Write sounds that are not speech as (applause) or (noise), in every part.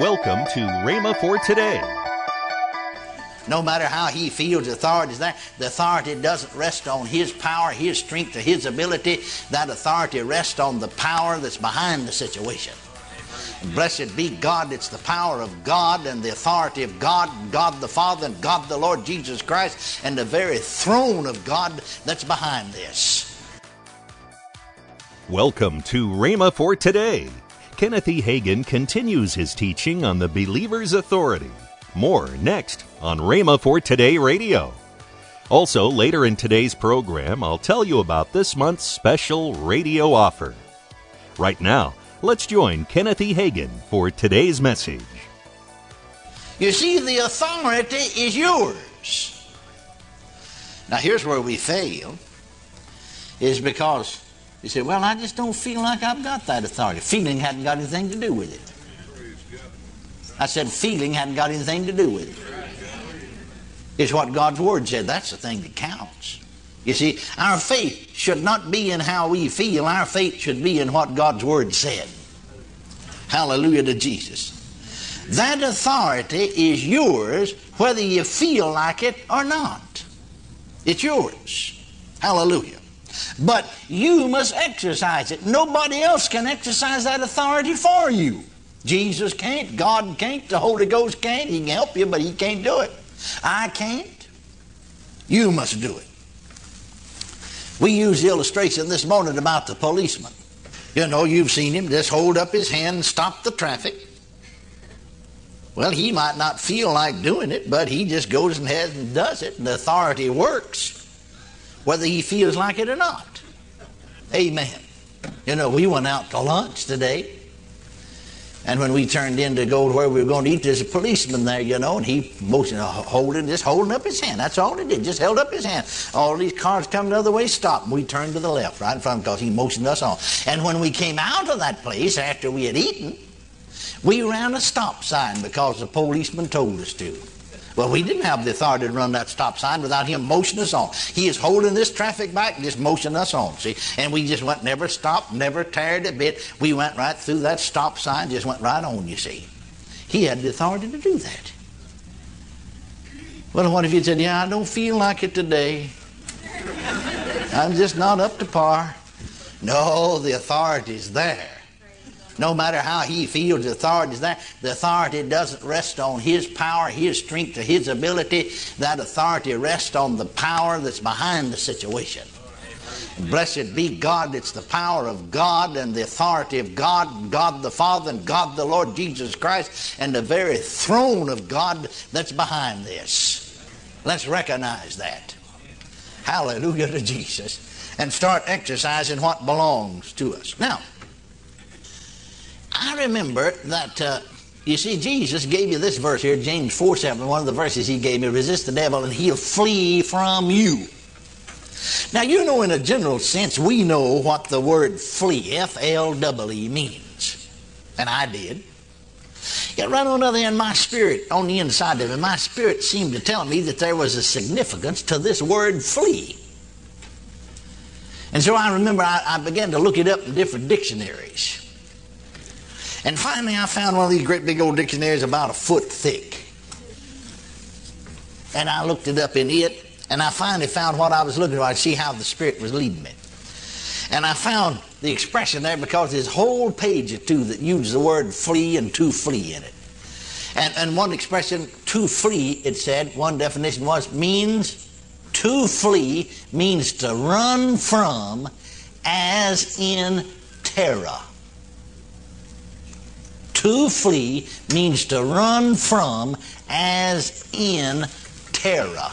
Welcome to Rhema for today. No matter how he feels authority is there, the authority doesn't rest on his power, his strength, or his ability. That authority rests on the power that's behind the situation. Blessed be God, it's the power of God and the authority of God, God the Father, and God the Lord Jesus Christ, and the very throne of God that's behind this. Welcome to Rhema for today. Kenneth E. Hagin continues his teaching on the believer's authority. More next on Rhema for Today Radio. Also, later in today's program, I'll tell you about this month's special radio offer. Right now, let's join Kenneth E. Hagin for today's message. You see, the authority is yours. Now, here's where we fail, is because you say, Well, I just don't feel like I've got that authority. Feeling hadn't got anything to do with it. I said, Feeling hadn't got anything to do with it. It's what God's Word said. That's the thing that counts. You see, our faith should not be in how we feel, our faith should be in what God's Word said. Hallelujah to Jesus. That authority is yours whether you feel like it or not. It's yours. Hallelujah. But you must exercise it. Nobody else can exercise that authority for you. Jesus can't, God can't, the Holy Ghost can't. He can help you, but He can't do it. I can't. You must do it. We use the illustration this morning about the policeman. You know, you've seen him just hold up his hand and stop the traffic. Well, he might not feel like doing it, but he just goes ahead and does it, and the authority works whether he feels like it or not. Amen. You know, we went out to lunch today. And when we turned in to go to where we were going to eat, there's a policeman there, you know, and he motioned, uh, holding, just holding up his hand. That's all he did, just held up his hand. All these cars come the other way, stopped, and we turned to the left, right in front because he motioned us on. And when we came out of that place after we had eaten, we ran a stop sign because the policeman told us to. Well, we didn't have the authority to run that stop sign without him motioning us on. He is holding this traffic back and just motioning us on, see? And we just went, never stopped, never tired a bit. We went right through that stop sign, just went right on, you see. He had the authority to do that. Well, what if you said, yeah, I don't feel like it today. I'm just not up to par. No, the authority's there. No matter how he feels the authority is there, the authority doesn't rest on his power, his strength, or his ability. That authority rests on the power that's behind the situation. Blessed be God, it's the power of God and the authority of God, God the Father, and God the Lord Jesus Christ, and the very throne of God that's behind this. Let's recognize that. Hallelujah to Jesus. And start exercising what belongs to us. Now, I remember that, uh, you see, Jesus gave you this verse here, James 4 7, one of the verses he gave me resist the devil and he'll flee from you. Now, you know, in a general sense, we know what the word flee, F L W, means. And I did. Yet, right on the other end, my spirit, on the inside of me, my spirit seemed to tell me that there was a significance to this word flee. And so I remember I, I began to look it up in different dictionaries. And finally, I found one of these great big old dictionaries about a foot thick. And I looked it up in it, and I finally found what I was looking for. I see how the Spirit was leading me. And I found the expression there because there's a whole page or two that uses the word flee and to flee in it. And, and one expression, to flee, it said, one definition was, means to flee means to run from as in terror. To flee means to run from as in terror.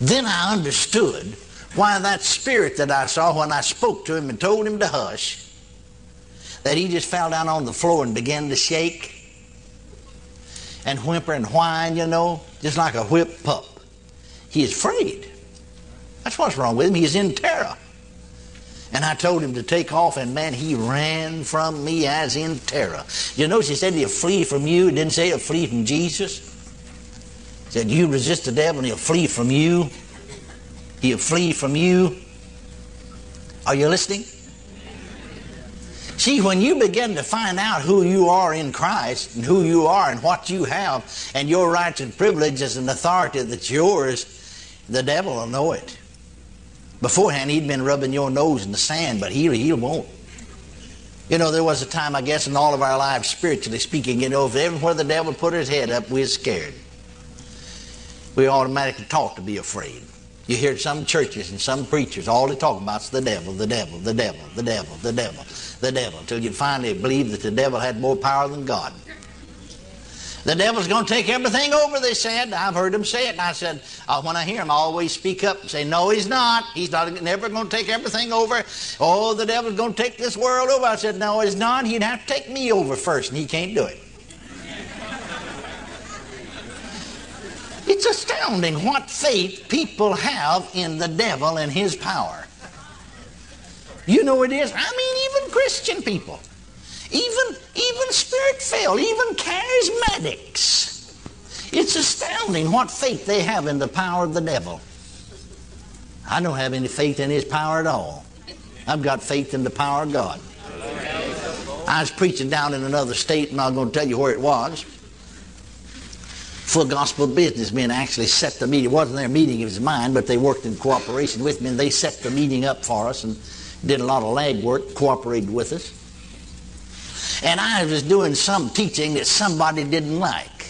Then I understood why that spirit that I saw when I spoke to him and told him to hush, that he just fell down on the floor and began to shake and whimper and whine, you know, just like a whipped pup. He is afraid. That's what's wrong with him. He is in terror. And I told him to take off, and man, he ran from me as in terror. You notice he said he'll flee from you. He didn't say he'll flee from Jesus. He said, You resist the devil, and he'll flee from you. He'll flee from you. Are you listening? See, when you begin to find out who you are in Christ and who you are and what you have and your rights and privileges and authority that's yours, the devil will know it. Beforehand, he'd been rubbing your nose in the sand, but he, he won't. You know, there was a time, I guess, in all of our lives, spiritually speaking, you know, if everywhere the devil put his head up, we are scared. We automatically taught to be afraid. You hear some churches and some preachers, all they talk about is the devil, the devil, the devil, the devil, the devil, the devil, until you finally believe that the devil had more power than God. The devil's going to take everything over, they said. I've heard them say it. And I said, uh, when I hear them, I always speak up and say, no, he's not. He's not never going to take everything over. Oh, the devil's going to take this world over. I said, no, he's not. He'd have to take me over first, and he can't do it. it's astounding what faith people have in the devil and his power. You know it is. I mean, even Christian people even, even spirit filled, even charismatics. It's astounding what faith they have in the power of the devil. I don't have any faith in his power at all. I've got faith in the power of God. I was preaching down in another state, and I'm going to tell you where it was. Full gospel businessmen actually set the meeting. It wasn't their meeting, it was mine, but they worked in cooperation with me, and they set the meeting up for us and did a lot of lag work, cooperated with us and I was doing some teaching that somebody didn't like.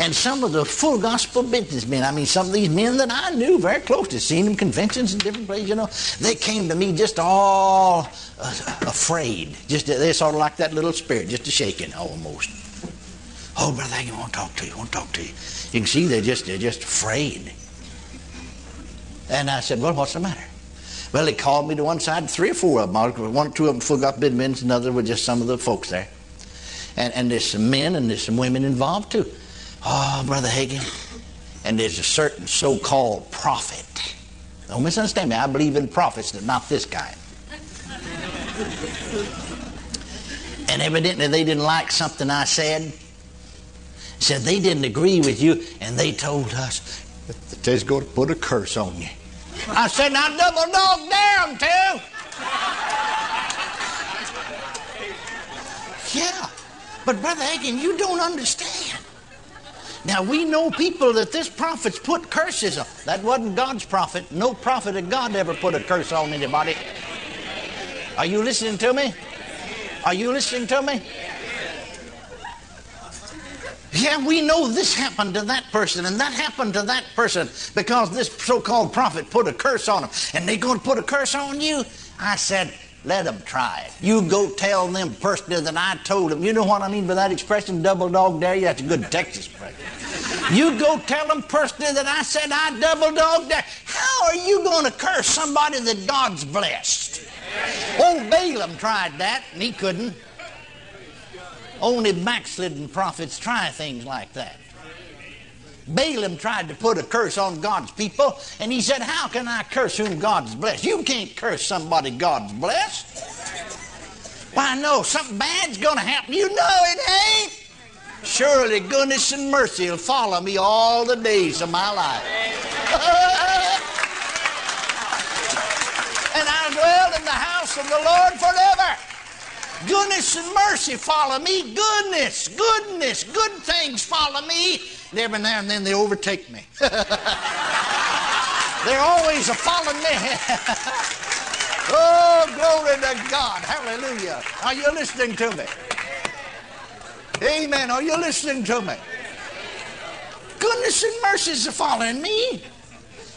And some of the full gospel businessmen, I mean, some of these men that I knew very close to, seen them conventions in different places, you know, they came to me just all uh, afraid. Just they're sort of like that little spirit, just a shaking almost. Oh, brother, I want to talk to you. Want to talk to you. You can see they're just they're just afraid. And I said, well, what's the matter? Well, they called me to one side, three or four of them. One or two of them full got bid men, another were just some of the folks there. And, and there's some men and there's some women involved too. Oh, Brother Hagin. And there's a certain so called prophet. Don't misunderstand me. I believe in prophets, but not this kind. (laughs) and evidently they didn't like something I said. Said they didn't agree with you, and they told us they're going to put a curse on you. I said, now double dog dare them to. Yeah. But Brother Hagin, you don't understand. Now we know people that this prophet's put curses on. That wasn't God's prophet. No prophet of God ever put a curse on anybody. Are you listening to me? Are you listening to me? Yeah, we know this happened to that person and that happened to that person because this so called prophet put a curse on them. And they're going to put a curse on you? I said, let them try it. You go tell them personally that I told them. You know what I mean by that expression, double dog dare you? That's a good Texas expression. You go tell them personally that I said I double dog dare. How are you going to curse somebody that God's blessed? Old Balaam tried that and he couldn't. Only backslidden prophets try things like that. Balaam tried to put a curse on God's people, and he said, How can I curse whom God's blessed? You can't curse somebody God's blessed. Why, no, something bad's going to happen. You know it ain't. Surely goodness and mercy will follow me all the days of my life. (laughs) and I'll dwell in the house of the Lord forever. Goodness and mercy follow me. Goodness, goodness, good things follow me. And every now and then they overtake me. (laughs) They're always a following me. (laughs) oh, glory to God. Hallelujah. Are you listening to me? Amen. Are you listening to me? Goodness and mercy is following me.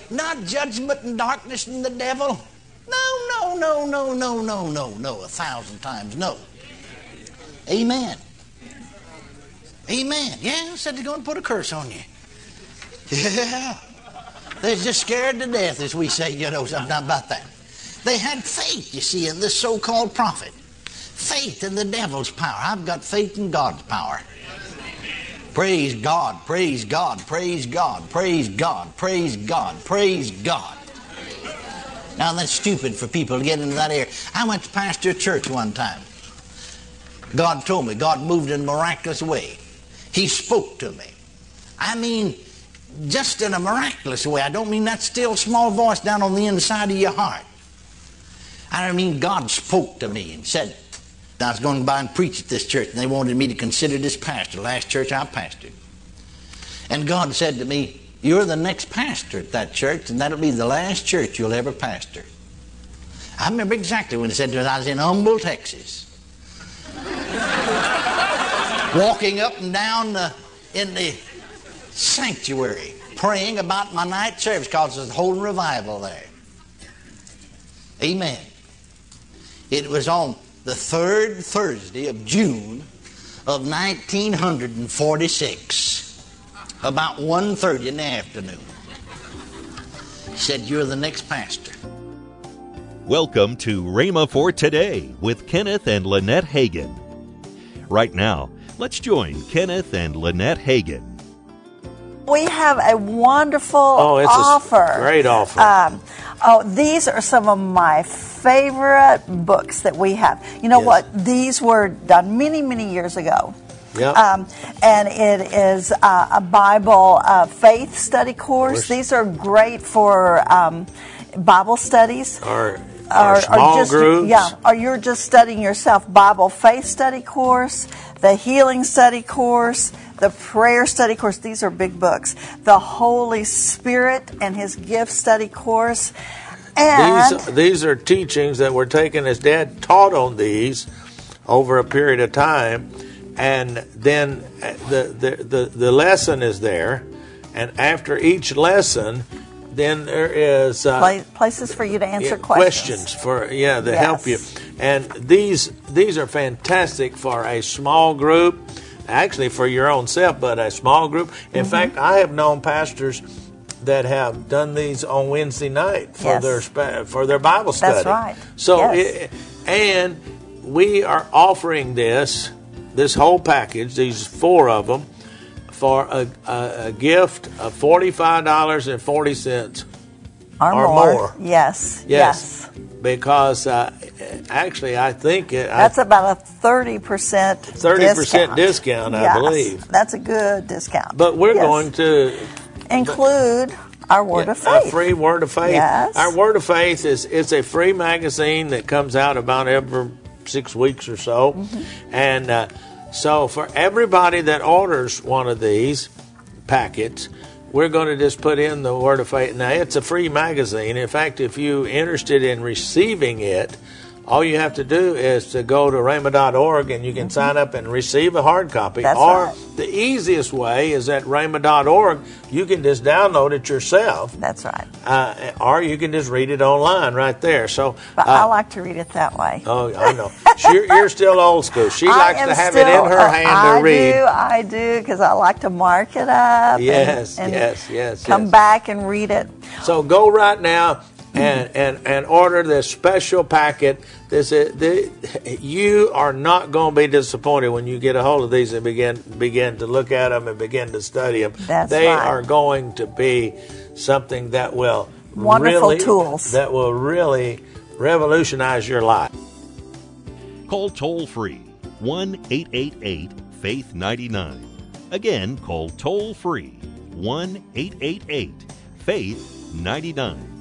Not judgment and darkness and the devil. No, no, no, no, no, no, no, a thousand times no. Amen. Amen. Yeah, I said they're going to put a curse on you. Yeah. They're just scared to death, as we say, you know, something about that. They had faith, you see, in this so called prophet. Faith in the devil's power. I've got faith in God's power. Praise God, praise God, praise God, praise God, praise God, praise God. Now that's stupid for people to get into that area. I went to pastor a church one time. God told me. God moved in a miraculous way. He spoke to me. I mean, just in a miraculous way. I don't mean that still small voice down on the inside of your heart. I don't mean God spoke to me and said, I was going by and preach at this church, and they wanted me to consider this pastor, last church I pastored. And God said to me, You're the next pastor at that church, and that'll be the last church you'll ever pastor. I remember exactly when he said to me, I was in Humble, Texas. (laughs) Walking up and down the, in the sanctuary, praying about my night service because there's a whole revival there. Amen. It was on the third Thursday of June of 1946, about 1.30 in the afternoon. He said, You're the next pastor. Welcome to Rhema for Today with Kenneth and Lynette Hagin. Right now, let's join Kenneth and Lynette Hagin. We have a wonderful Oh, it's a s- offer. great offer. Um, oh, these are some of my favorite books that we have. You know Yes. what? These were done many, many years ago. Yep. Um, and it is uh, a Bible uh, faith study course. These are great for um, Bible studies. our, our small just, groups. Yeah, or you're just studying yourself. Bible faith study course, the healing study course, the prayer study course. These are big books. The Holy Spirit and His gift study course. And These, these are teachings that were taken as Dad taught on these over a period of time, and then uh, the, the, the, the lesson is there, and after each lesson, then there is uh, places for you to answer yeah, questions. for yeah to Yes. help you, and these these are fantastic for a small group, actually for your own self, but a small group. Mm-hmm. In fact, I have known pastors that have done these on Wednesday night for Yes. their for their Bible study. that's right. So, Yes. it, and we are offering this this whole package, these four of them, for a, a, a gift of forty five dollars and forty cents. or, or more. more. Yes. Yes, because uh, actually, I think it, That's I, about a 30% 30% discount. discount, I Yes, believe. That's a good discount. But we're Yes. going to include our word of a faith. free word of faith. Yes. Our word of faith is it's a free magazine that comes out about every six weeks or so, Mm-hmm. and uh, so for everybody that orders one of these packets. We're going to just put in the word of faith. Now, it's a free magazine. In fact, if you're interested in receiving it, all you have to do is to go to rhema.org and you can sign up and receive a hard copy. Mm-hmm. That's or right. the easiest way is at rhema.org. You can just download it yourself That's right. uh, or you can just read it online right there. So, But uh, I like to read it that way. oh, I know. You're, you're still old school. She (laughs) I likes to have still- it in her hand I to read. I do, I do, because I like to mark it up. and- Yes, and yes, yes, Come yes. back and read it. So go right now and, and, and order this special packet. This is, the, you are not going to be disappointed when you get a hold of these and begin begin to look at them and begin to study them. That's they right. are going to be something that will Wonderful really, tools. that will really revolutionize your life. Call toll free 1 888 Faith 99. Again, call toll free 1 888 Faith 99.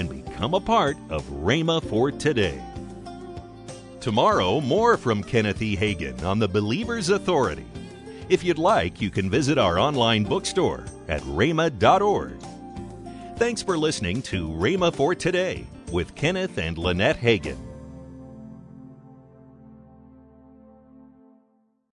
and become a part of Rhema for Today. Tomorrow, more from Kenneth E. Hagin on the Believer's Authority. If you'd like, you can visit our online bookstore at rhema.org. Thanks for listening to Rhema for Today with Kenneth and Lynette Hagin.